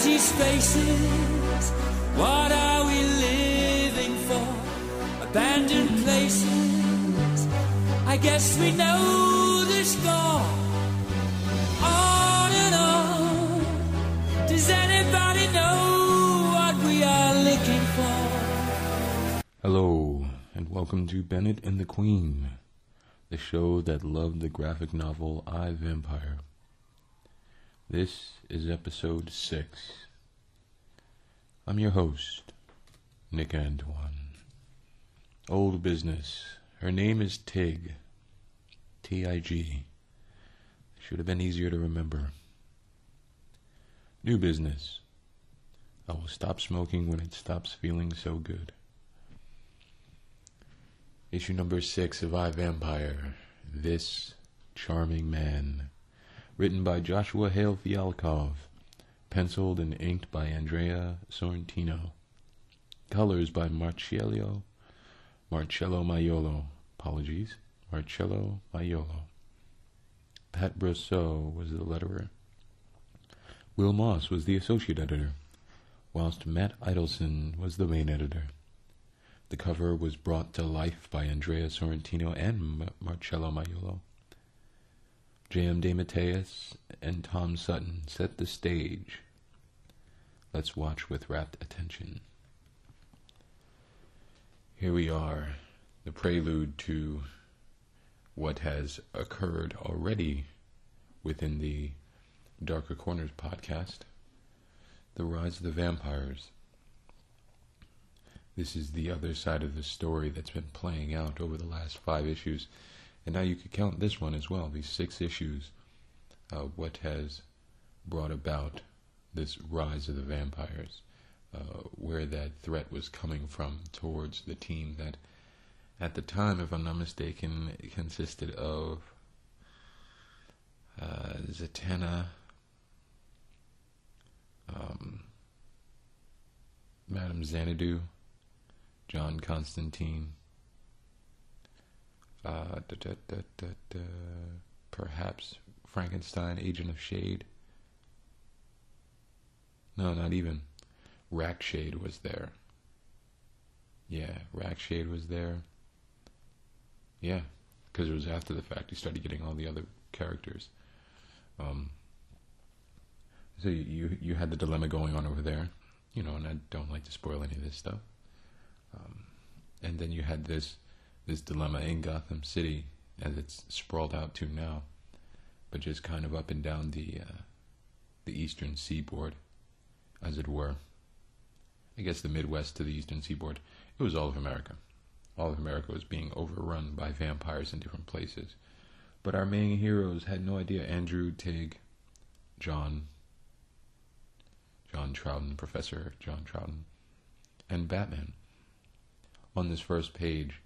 Empty spaces, what are we living for? Abandoned places, I guess we know score. On and on, does anybody know what we are looking for? Hello, and welcome to Bennett and the Queen, the show that loved the graphic novel I Vampire. This is episode 6. I'm your host, Nick Antoine. Old business. Her name is Tig. T I G. Should have been easier to remember. New business. I will stop smoking when it stops feeling so good. Issue number six of I Vampire. This charming man. Written by Joshua Hale Fialkov. Penciled and inked by Andrea Sorrentino. Colors by Marcello Marcello Maiolo. Apologies. Marcello Maiolo. Pat Brosseau was the letterer. Will Moss was the associate editor, whilst Matt Idelson was the main editor. The cover was brought to life by Andrea Sorrentino and Marcello Maiolo. J.M. DeMatteis and Tom Sutton set the stage. Let's watch with rapt attention. Here we are, the prelude to what has occurred already within the Darker Corners podcast The Rise of the Vampires. This is the other side of the story that's been playing out over the last five issues. And now you could count this one as well, these six issues, uh, what has brought about this rise of the vampires, uh, where that threat was coming from towards the team that, at the time, if I'm not mistaken, consisted of uh, Zatanna, um, Madame Xanadu, John Constantine, uh, da, da, da, perhaps Frankenstein, Agent of Shade. No, not even. Rackshade was there. Yeah, Rackshade was there. Yeah, because it was after the fact. He started getting all the other characters. Um, so you you had the dilemma going on over there, you know, and I don't like to spoil any of this stuff. Um, and then you had this this dilemma in Gotham City as it's sprawled out to now, but just kind of up and down the uh, the eastern seaboard, as it were. I guess the Midwest to the eastern seaboard. It was all of America. All of America was being overrun by vampires in different places. But our main heroes had no idea. Andrew, Tig, John, John Troughton, Professor John Troughton, and Batman. On this first page,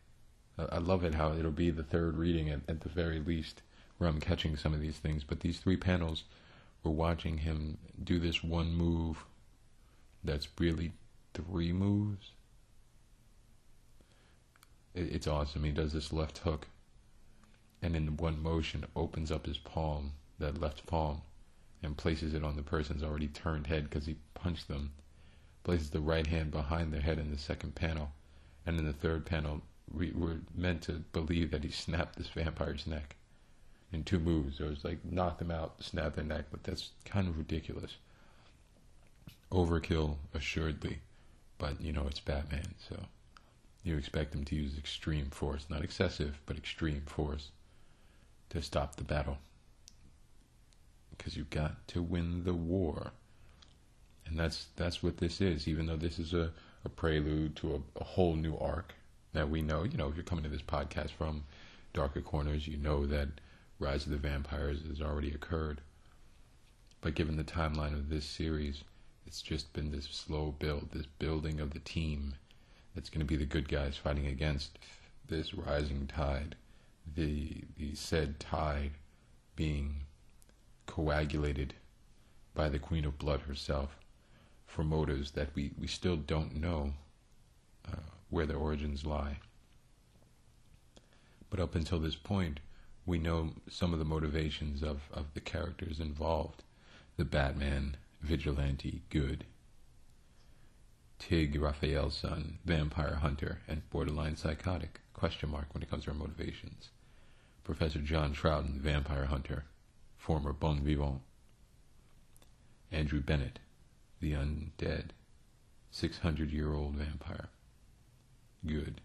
I love it how it'll be the third reading at, at the very least where I'm catching some of these things. But these three panels, we're watching him do this one move that's really three moves. It, it's awesome. He does this left hook, and in one motion opens up his palm, that left palm, and places it on the person's already turned head because he punched them. Places the right hand behind their head in the second panel, and in the third panel we were meant to believe that he snapped this vampire's neck in two moves. It was like knock them out, snap their neck, but that's kind of ridiculous. Overkill, assuredly, but you know it's Batman, so you expect him to use extreme force, not excessive, but extreme force to stop the battle. Because you've got to win the war. And that's that's what this is, even though this is a, a prelude to a, a whole new arc that we know, you know, if you're coming to this podcast from Darker Corners, you know that Rise of the Vampires has already occurred. But given the timeline of this series, it's just been this slow build, this building of the team that's going to be the good guys fighting against this rising tide. The, the said tide being coagulated by the Queen of Blood herself for motives that we, we still don't know. Uh, where their origins lie. But up until this point, we know some of the motivations of, of the characters involved. The Batman vigilante, good. Tig, Raphael's son, vampire hunter, and borderline psychotic, question mark when it comes to our motivations. Professor John Troughton, vampire hunter, former bon vivant. Andrew Bennett, the undead, 600 year old vampire, good.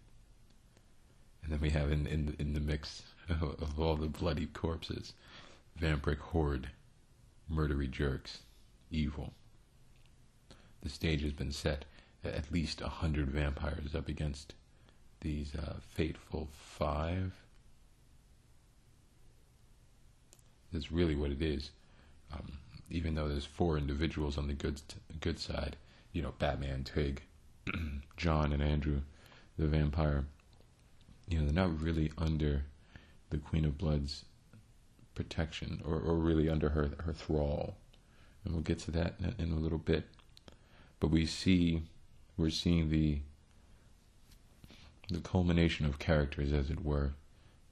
And then we have in, in, in the mix of all the bloody corpses, vampiric horde, murdery jerks, evil. The stage has been set at least a hundred vampires up against these uh, fateful five. That's really what it is. Um, even though there's four individuals on the good good side, you know, Batman, Tig, John, and Andrew, the vampire. You know, they're not really under the Queen of Blood's protection, or, or really under her her thrall, and we'll get to that in, in a little bit. But we see we're seeing the the culmination of characters, as it were.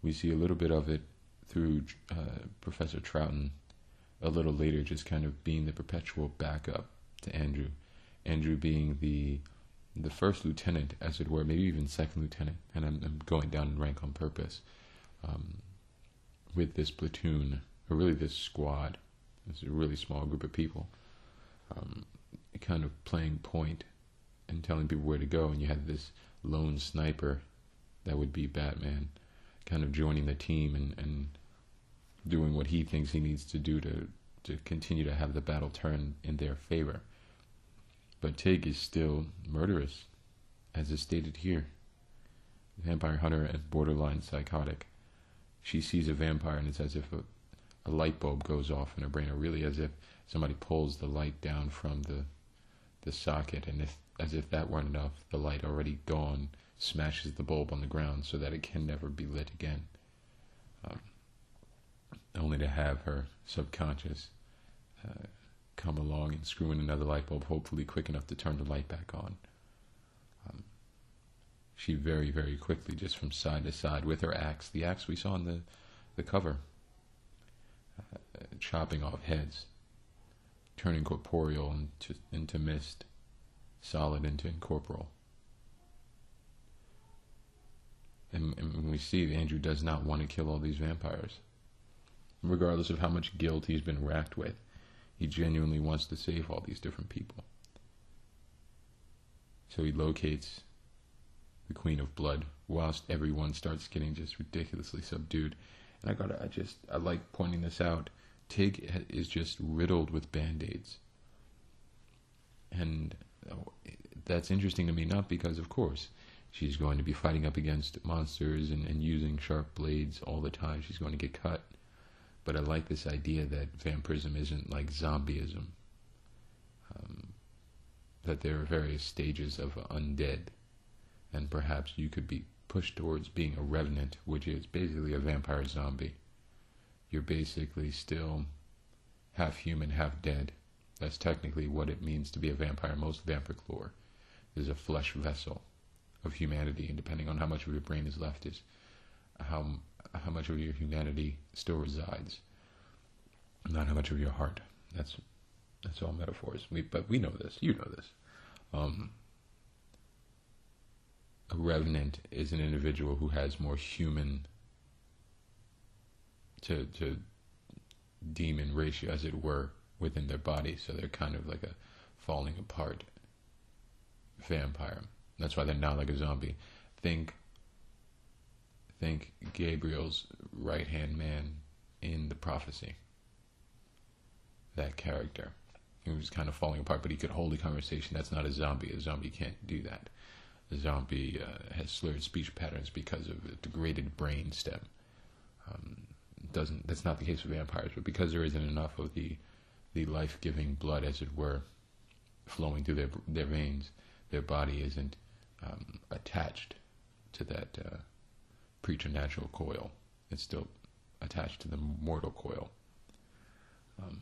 We see a little bit of it through uh, Professor Troughton a little later, just kind of being the perpetual backup to Andrew. Andrew being the the first lieutenant, as it were, maybe even second lieutenant, and I'm, I'm going down in rank on purpose um, with this platoon, or really this squad. It's a really small group of people, um, kind of playing point and telling people where to go, and you had this lone sniper that would be Batman, kind of joining the team and, and doing what he thinks he needs to do to to continue to have the battle turn in their favor. But Tig is still murderous, as is stated here. Vampire hunter and borderline psychotic. She sees a vampire and it's as if a, a light bulb goes off in her brain, or really as if somebody pulls the light down from the the socket, and if as if that weren't enough, the light already gone smashes the bulb on the ground so that it can never be lit again. Um, only to have her subconscious uh, come along and screw in another light bulb, hopefully quick enough to turn the light back on. Um, she very, very quickly, just from side to side with her axe, the axe we saw in the, the cover, uh, chopping off heads, turning corporeal into, into mist, solid into incorporeal. And, and we see Andrew does not want to kill all these vampires, regardless of how much guilt he's been racked with. He genuinely wants to save all these different people. So he locates the Queen of Blood whilst everyone starts getting just ridiculously subdued. And I gotta, I just, I like pointing this out. Tig is just riddled with band aids. And oh, that's interesting to me, not because, of course, she's going to be fighting up against monsters and, and using sharp blades all the time. She's going to get cut. But I like this idea that vampirism isn't like zombieism. Um, that there are various stages of undead, and perhaps you could be pushed towards being a revenant, which is basically a vampire zombie. You're basically still half human, half dead. That's technically what it means to be a vampire. Most vampiric lore is a flesh vessel of humanity, and depending on how much of your brain is left, is how how much of your humanity still resides, not how much of your heart. That's that's all metaphors. We, but we know this. You know this. Um, a revenant is an individual who has more human to to demon ratio, as it were, within their body. So they're kind of like a falling apart vampire. That's why they're not like a zombie. Think think Gabriel's right hand man in the prophecy. That character. He was kind of falling apart, but he could hold a conversation. That's not a zombie. A zombie can't do that. A zombie uh, has slurred speech patterns because of a degraded brain stem. Um, doesn't that's not the case with vampires, but because there isn't enough of the the life giving blood, as it were, flowing through their their veins, their body isn't um, attached to that uh, preternatural coil. It's still attached to the mortal coil. Um,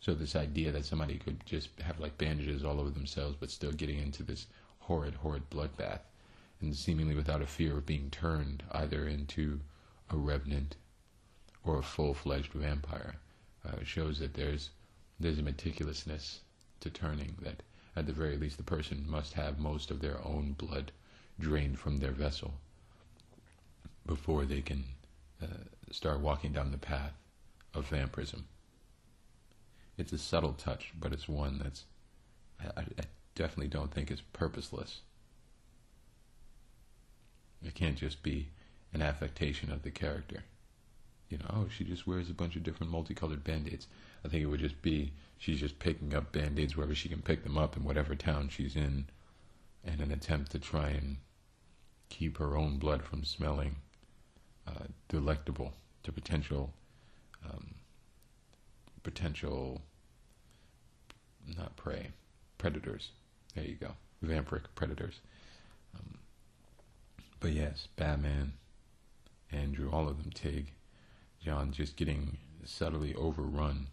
so this idea that somebody could just have like bandages all over themselves, but still getting into this horrid, horrid bloodbath, and seemingly without a fear of being turned either into a revenant or a full-fledged vampire, uh, shows that there's there's a meticulousness to turning that, at the very least, the person must have most of their own blood drained from their vessel before they can uh, start walking down the path of vampirism. It's a subtle touch, but it's one that's I, I definitely don't think is purposeless. It can't just be an affectation of the character. You know, oh, she just wears a bunch of different multicolored band-aids. I think it would just be she's just picking up band-aids wherever she can pick them up in whatever town she's in in an attempt to try and keep her own blood from smelling uh, delectable to potential um, potential not prey predators. There you go. Vampiric predators. Um, but yes batman andrew all of them tig john just getting subtly overrun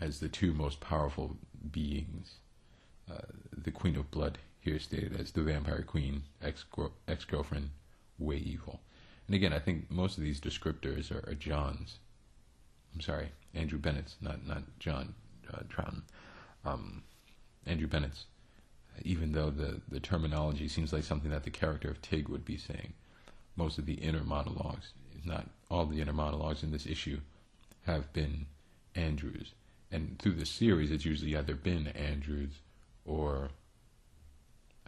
as the two most powerful beings. Uh, the queen of blood here stated as the vampire queen ex girlfriend way evil and again, I think most of these descriptors are, are John's. I'm sorry, Andrew Bennett's, not not John uh, Troughton. Um, Andrew Bennett's. Even though the, the terminology seems like something that the character of Tig would be saying, most of the inner monologues, not all the inner monologues in this issue, have been Andrew's. And through the series, it's usually either been Andrew's or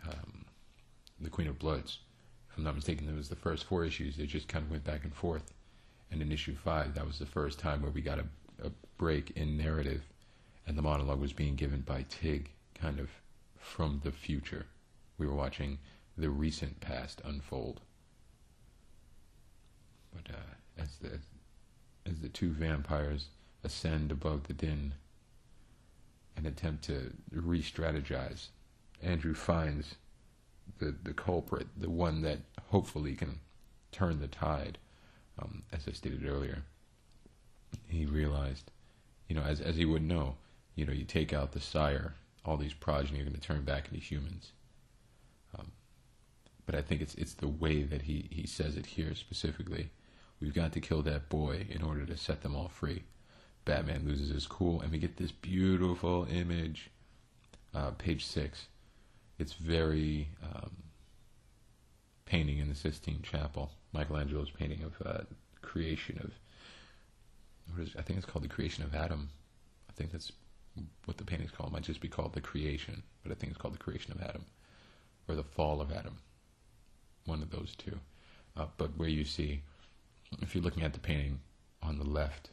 um, the Queen of Bloods I'm not mistaken, it was the first four issues. They just kind of went back and forth. And in issue five, that was the first time where we got a, a break in narrative, and the monologue was being given by Tig, kind of from the future. We were watching the recent past unfold. But uh, as the as the two vampires ascend above the din and attempt to re-strategize, Andrew finds the, the culprit, the one that hopefully can turn the tide, um, as I stated earlier. He realized, you know, as, as he would know, you know, you take out the sire, all these progeny are going to turn back into humans. Um, but I think it's it's the way that he, he says it here specifically. We've got to kill that boy in order to set them all free. Batman loses his cool, and we get this beautiful image, uh, page six, it's very um, painting in the Sistine Chapel. Michelangelo's painting of uh, creation of what is I think it's called the creation of Adam. I think that's what the painting's called. It might just be called the creation, but I think it's called the creation of Adam or the fall of Adam. One of those two. Uh, but where you see, if you're looking at the painting on the left,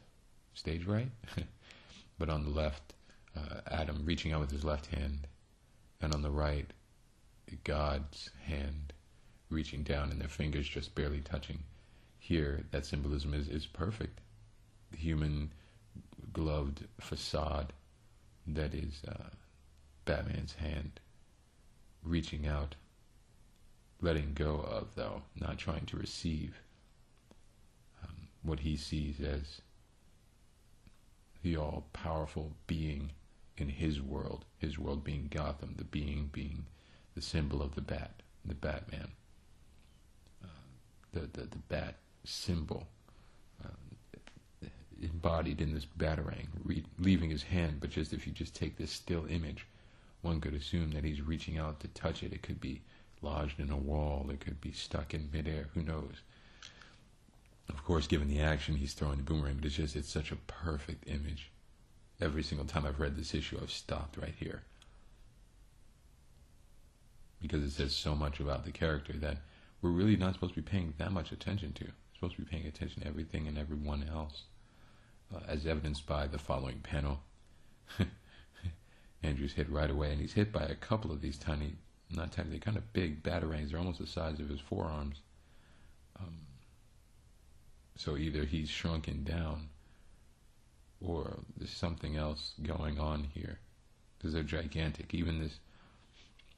stage right, but on the left, uh, Adam reaching out with his left hand, and on the right, God's hand reaching down and their fingers just barely touching. Here, that symbolism is, is perfect. The human gloved facade that is uh, Batman's hand reaching out, letting go of, though, not trying to receive um, what he sees as the all powerful being in his world, his world being Gotham, the being being the symbol of the bat, the Batman, uh, the, the the bat symbol uh, embodied in this batarang, re- leaving his hand. But just if you just take this still image, one could assume that he's reaching out to touch it. It could be lodged in a wall. It could be stuck in midair. Who knows? Of course, given the action, he's throwing the boomerang. But it's just it's such a perfect image. Every single time I've read this issue, I've stopped right here because it says so much about the character that we're really not supposed to be paying that much attention to. We're supposed to be paying attention to everything and everyone else, uh, as evidenced by the following panel. Andrew's hit right away, and he's hit by a couple of these tiny, not tiny, they're kind of big batarangs. They're almost the size of his forearms. Um, so either he's shrunken down, or there's something else going on here. Because they're gigantic. Even this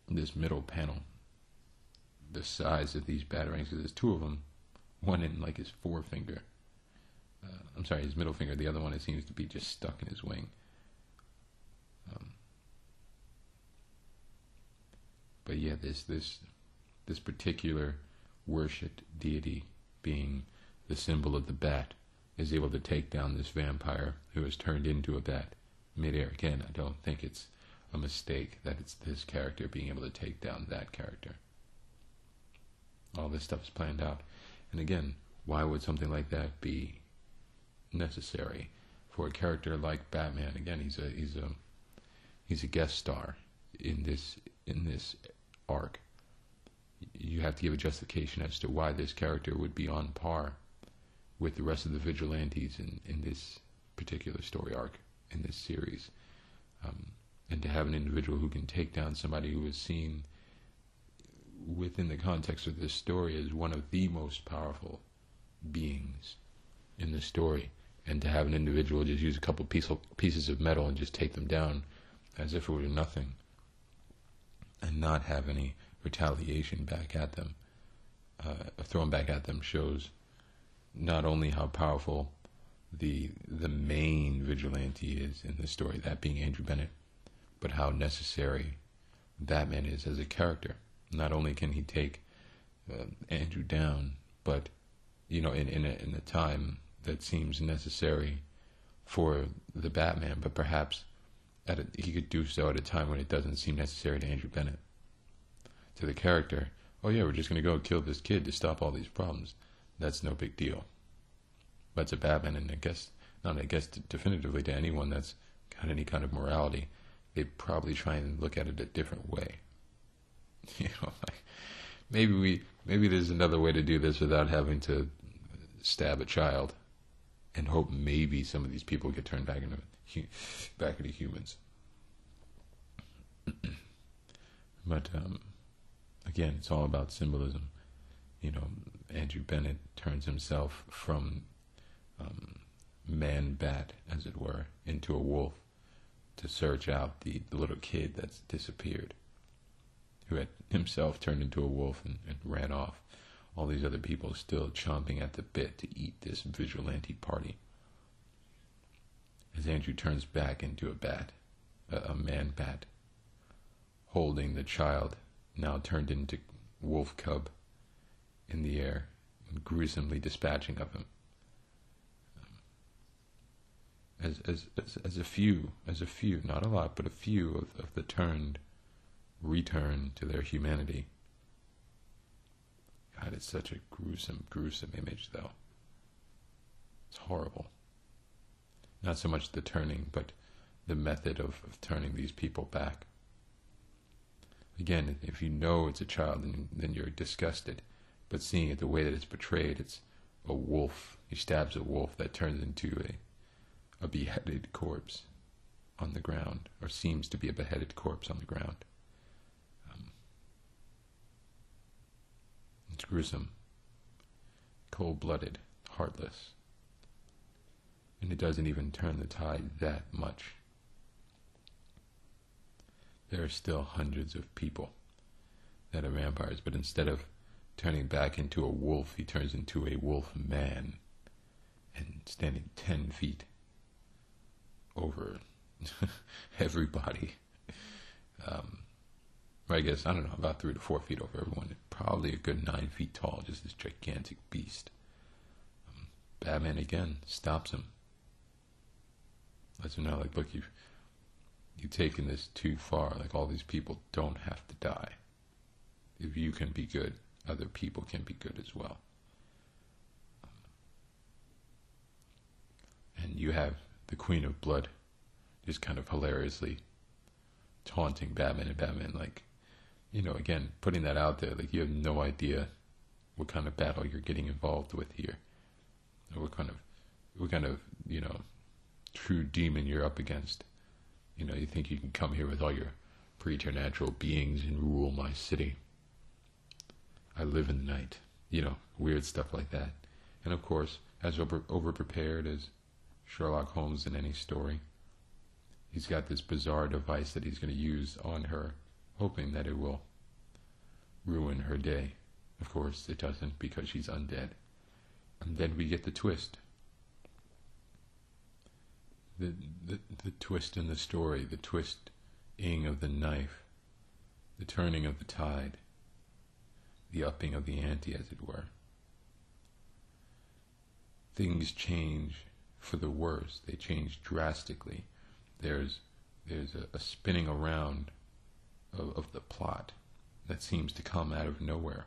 this middle panel, the size of these batarangs, because there's two of them, one in like his forefinger. Uh, I'm sorry, his middle finger. The other one, it seems to be just stuck in his wing. Um, but yeah, this this this particular worshipped deity, being the symbol of the bat, is able to take down this vampire who has turned into a bat midair. Again, I don't think it's a mistake that it's this character being able to take down that character. All this stuff is planned out. And again, why would something like that be necessary for a character like Batman? Again, he's a he's a he's a guest star in this in this arc. You have to give a justification as to why this character would be on par with the rest of the vigilantes in, in this particular story arc in this series. Um, and to have an individual who can take down somebody who is seen within the context of this story as one of the most powerful beings in the story, and to have an individual just use a couple piece, pieces of metal and just take them down as if it were nothing, and not have any retaliation back at them, uh, thrown back at them, shows not only how powerful the the main vigilante is in the story, that being Andrew Bennett, but how necessary Batman is as a character. Not only can he take uh, Andrew down, but you know, in in a, in a time that seems necessary for the Batman, but perhaps a, he could do so at a time when it doesn't seem necessary to Andrew Bennett. To the character, oh yeah, we're just going to go kill this kid to stop all these problems. That's no big deal. But to Batman, and I guess not, I guess definitively to anyone that's got any kind of morality, they probably try and look at it a different way. You know, like maybe we maybe there's another way to do this without having to stab a child, and hope maybe some of these people get turned back into back into humans. but um, again, it's all about symbolism. You know, Andrew Bennett turns himself from um, man bat, as it were, into a wolf to search out the, the little kid that's disappeared, who had himself turned into a wolf and, and ran off. All these other people still chomping at the bit to eat this vigilante party. As Andrew turns back into a bat, a, a man bat, holding the child now turned into wolf cub in the air and gruesomely dispatching of him. as, as, as, as a few, as a few, not a lot, but a few of, of the turned return to their humanity. God, it's such a gruesome, gruesome image, though. It's horrible. Not so much the turning, but the method of, of turning these people back. Again, if you know it's a child, then, then you're disgusted. But seeing it the way that it's portrayed, it's a wolf. He stabs a wolf that turns into a a beheaded corpse on the ground, or seems to be a beheaded corpse on the ground. Um, it's gruesome, cold blooded, heartless. And it doesn't even turn the tide that much. There are still hundreds of people that are vampires, but instead of turning back into a wolf, he turns into a wolf man and standing ten feet over everybody. Um, I guess, I don't know, about three to four feet over everyone. Probably a good nine feet tall, just this gigantic beast. Um, Batman again stops him. Lets him know, like, look, you've, you've taken this too far. Like, all these people don't have to die. If you can be good, other people can be good as well. and you have the Queen of Blood, just kind of hilariously taunting Batman and Batman, like, you know, again, putting that out there, like you have no idea what kind of battle you're getting involved with here, or what kind of, what kind of, you know, true demon you're up against. You know, you think you can come here with all your preternatural beings and rule my city. I live in the night. You know, weird stuff like that. And of course, as over, prepared as Sherlock Holmes in any story. He's got this bizarre device that he's going to use on her, hoping that it will ruin her day. Of course, it doesn't because she's undead. And then we get the twist. The, the, the twist in the story, the twisting of the knife, the turning of the tide, the upping of the ante, as it were. Things change for the worse. They change drastically. there's there's a, a spinning around of, of the plot that seems to come out of nowhere.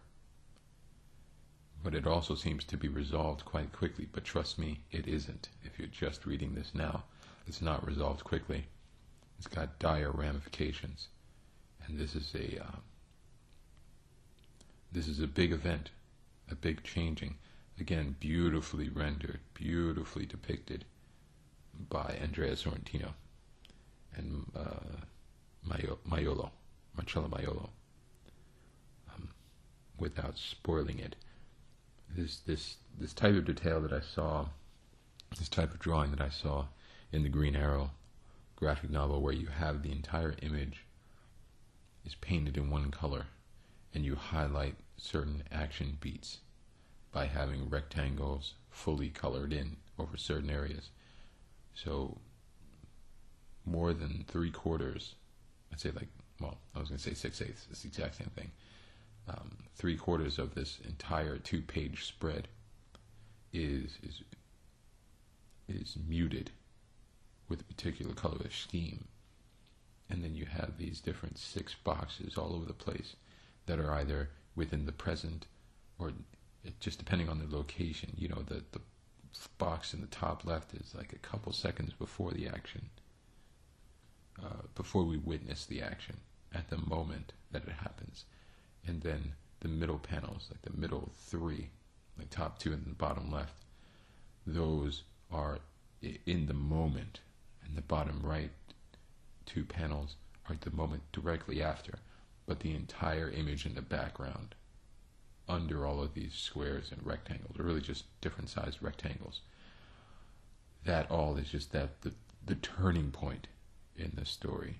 But it also seems to be resolved quite quickly. But trust me, it isn't. If you're just reading this now, it's not resolved quickly. It's got dire ramifications, and this is a uh, this is a big event, a big changing. Again, beautifully rendered, beautifully depicted by Andrea Sorrentino and uh, Maiolo, Marcello Maiolo, um, without spoiling it. This this this type of detail that I saw, this type of drawing that I saw in the Green Arrow graphic novel, where you have the entire image is painted in one color, and you highlight certain action beats by having rectangles fully colored in over certain areas. So more than three quarters, I'd say like, well, I was going to say six eighths, it's the exact same thing. Um, three quarters of this entire two page spread is, is, is muted with a particular color scheme. And then you have these different six boxes all over the place that are either within the present or just depending on the location. You know, the, the box in the top left is like a couple seconds before the action, uh, before we witness the action at the moment that it happens. And then the middle panels, like the middle three, like top two and the bottom left, those are in the moment. And the bottom right two panels are the moment directly after, but the entire image in the background under all of these squares and rectangles, or really just different sized rectangles. That all is just that the, the turning point in the story.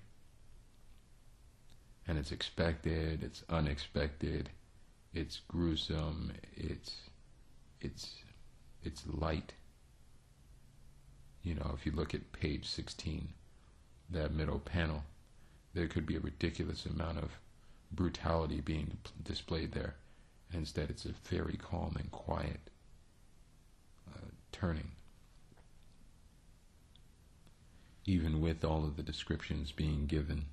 And it's expected, it's unexpected, it's gruesome, it's it's it's light. You know, if you look at page 16, that middle panel, there could be a ridiculous amount of brutality being displayed there Instead, it's a very calm and quiet uh, turning. Even with all of the descriptions being given,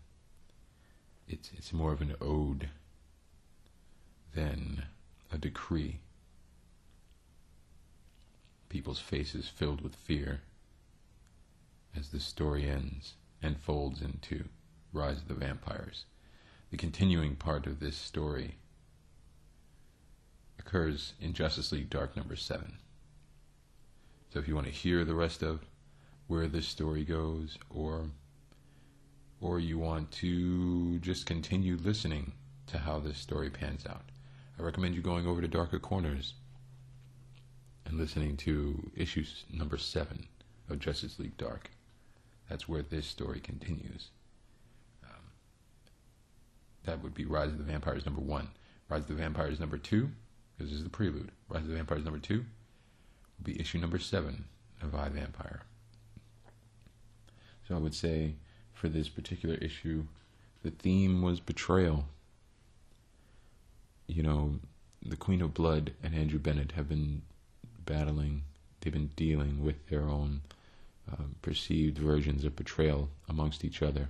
it's, it's more of an ode than a decree. People's faces filled with fear as the story ends and folds into Rise of the Vampires. The continuing part of this story occurs in Justice League Dark number 7. So if you want to hear the rest of where this story goes or or you want to just continue listening to how this story pans out, I recommend you going over to Darker Corners and listening to issue number 7 of Justice League Dark. That's where this story continues. That would be Rise of the Vampires number 1. Rise of the Vampires number 2 because this is the prelude. Rise of the Vampires number two will be issue number seven of I Vampire. So I would say for this particular issue, the theme was betrayal. You know, the Queen of Blood and Andrew Bennett have been battling, they've been dealing with their own uh, perceived versions of betrayal amongst each other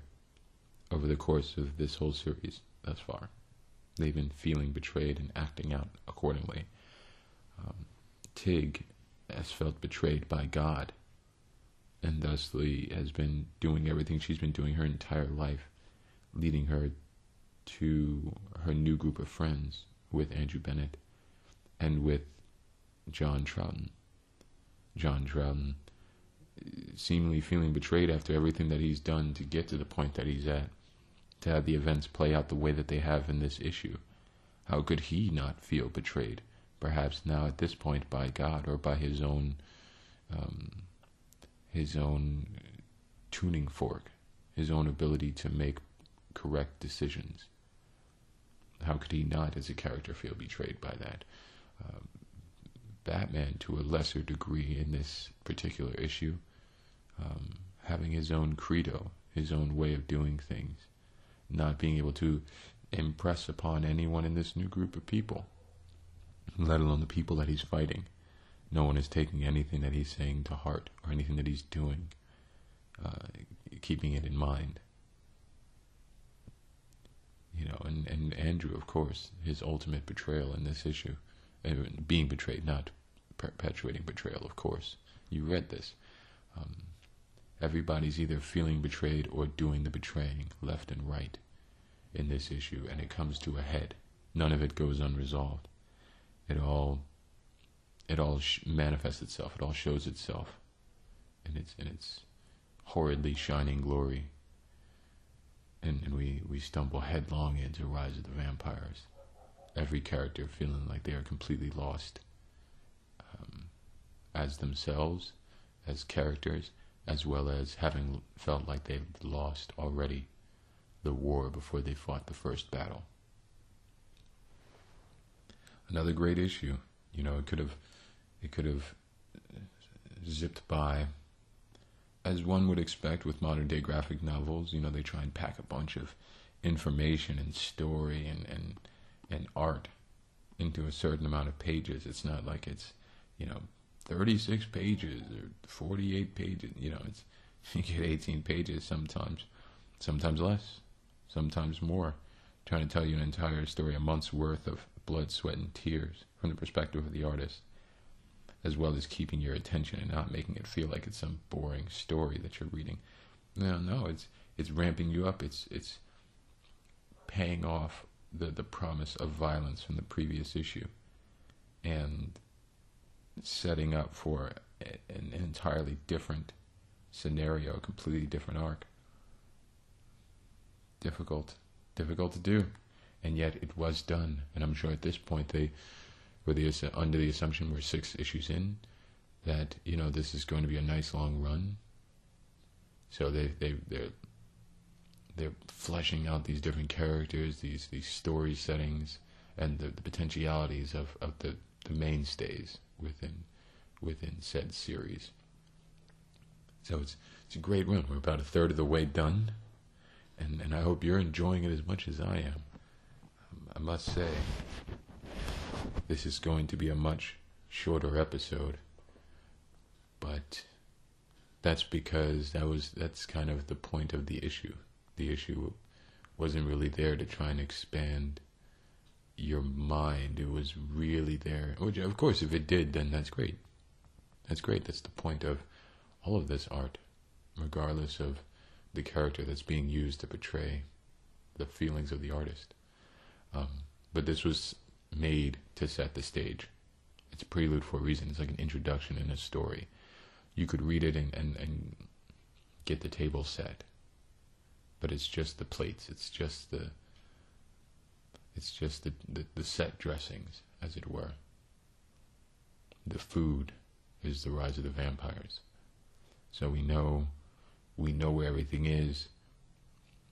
over the course of this whole series thus far they've been feeling betrayed and acting out accordingly. Um, Tig has felt betrayed by God and thusly has been doing everything she's been doing her entire life, leading her to her new group of friends with Andrew Bennett and with John Troughton. John Troughton seemingly feeling betrayed after everything that he's done to get to the point that he's at to have the events play out the way that they have in this issue. How could he not feel betrayed? Perhaps now at this point by God or by his own um, his own tuning fork, his own ability to make correct decisions. How could he not, as a character, feel betrayed by that? Um, Batman, to a lesser degree in this particular issue, um, having his own credo, his own way of doing things, not being able to impress upon anyone in this new group of people, let alone the people that he's fighting. No one is taking anything that he's saying to heart or anything that he's doing uh, keeping it in mind. You know, and, and Andrew, of course, his ultimate betrayal in this issue, uh, being betrayed, not perpetuating betrayal, of course. You read this. Um, everybody's either feeling betrayed or doing the betraying, left and right, in this issue, and it comes to a head. None of it goes unresolved. It all, it all manifests itself. It all shows itself, in its in its horridly shining glory. And, and we, we stumble headlong into Rise of the Vampires. Every character feeling like they are completely lost um, as themselves, as characters, as well as having felt like they've lost already the war before they fought the first battle. Another great issue. You know, it could have, it could have zipped by as one would expect with modern day graphic novels, you know, they try and pack a bunch of information and story and, and, and art into a certain amount of pages. It's not like it's, you know, 36 pages or 48 pages. You know, it's, you get 18 pages sometimes, sometimes less, sometimes more, trying to tell you an entire story, a month's worth of blood, sweat, and tears from the perspective of the artist as well as keeping your attention and not making it feel like it's some boring story that you're reading. No, no, it's it's ramping you up. It's it's paying off the the promise of violence from the previous issue, and setting up for an entirely different scenario, a completely different arc. Difficult, difficult to do, and yet it was done. And I'm sure at this point they were the under the assumption we're six issues in that you know this is going to be a nice long run. So they they they're they're fleshing out these different characters, these these story settings, and the, the potentialities of, of the, the mainstays within within said series. So it's it's a great run. We're about a third of the way done, and and I hope you're enjoying it as much as I am. I must say, this is going to be a much shorter episode, but that's because that was that's kind of the point of the issue. The issue wasn't really there to try and expand your mind. It was really there. Which, of course, if it did, then that's great. That's great. That's the point of all of this art, regardless of the character that's being used to portray the feelings of the artist. Um, but this was made to set the stage. It's a prelude for a reason. It's like an introduction in a story. You could read it and, and, and get the table set. But it's just the plates. It's just the it's just the, the, the set dressings, as it were. The food is the rise of the vampires. So we know we know where everything is.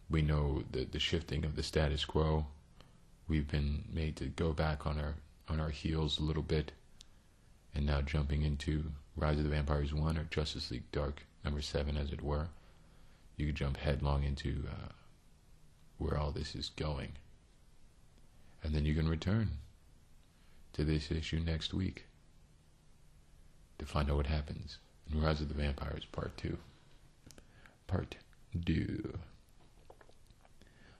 We know the, the shifting of the status quo we've been made to go back on our on our heels a little bit, and now jumping into Rise of the Vampires one or Justice League Dark number seven, as it were. You jump headlong into uh, where all this is going, and then you can return to this issue next week to find out what happens in Rise of the Vampires Part Two. Part two.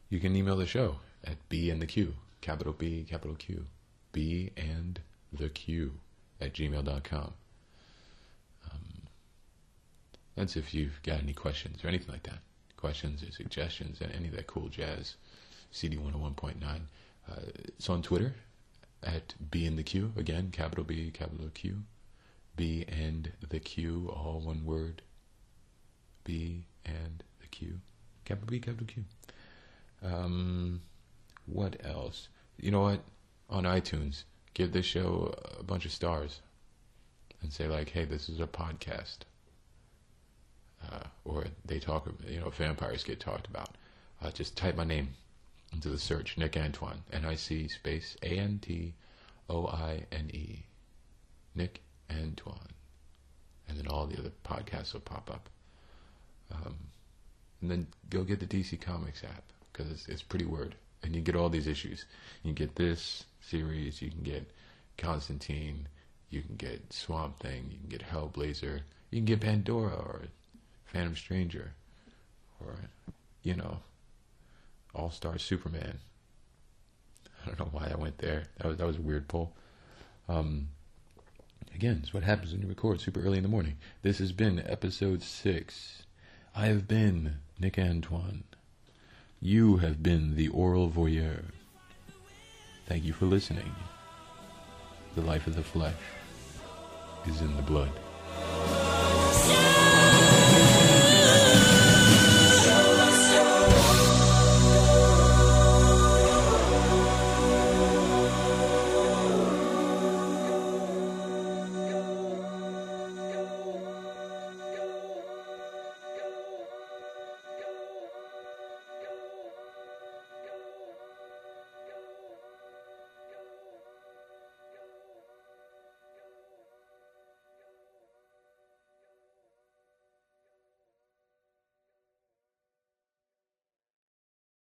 You can email the show at B and the Q, capital B, capital Q, B and the Q at gmail.com. Um, that's if you've got any questions or anything like that. Questions or suggestions and any of that cool jazz. CD 101.9. Uh, it's on Twitter at B and the Q. Again, capital B, capital Q. B and the Q, all one word. B and the Q. Capital B, capital Q. Um, what else? You know what? On iTunes, give this show a bunch of stars and say like, "Hey, this is a podcast." Uh, or they talk, you know, vampires get talked about. Uh, just type my name into the search, Nick Antoine, N-I-C space A-N-T-O-I-N-E, Nick Antoine, and then all the other podcasts will pop up. Um, and then go get the DC Comics app because it's, it's pretty word and you get all these issues. You get this series, you can get Constantine, you can get Swamp Thing, you can get Hellblazer, you can get Pandora or Phantom Stranger, or you know, All Star Superman. I don't know why I went there. That was that was a weird poll. Um, again, it's what happens when you record super early in the morning. This has been episode six. I have been Nick Antoine. You have been the aural voyeur. Thank you for listening. The life of the flesh is in the blood.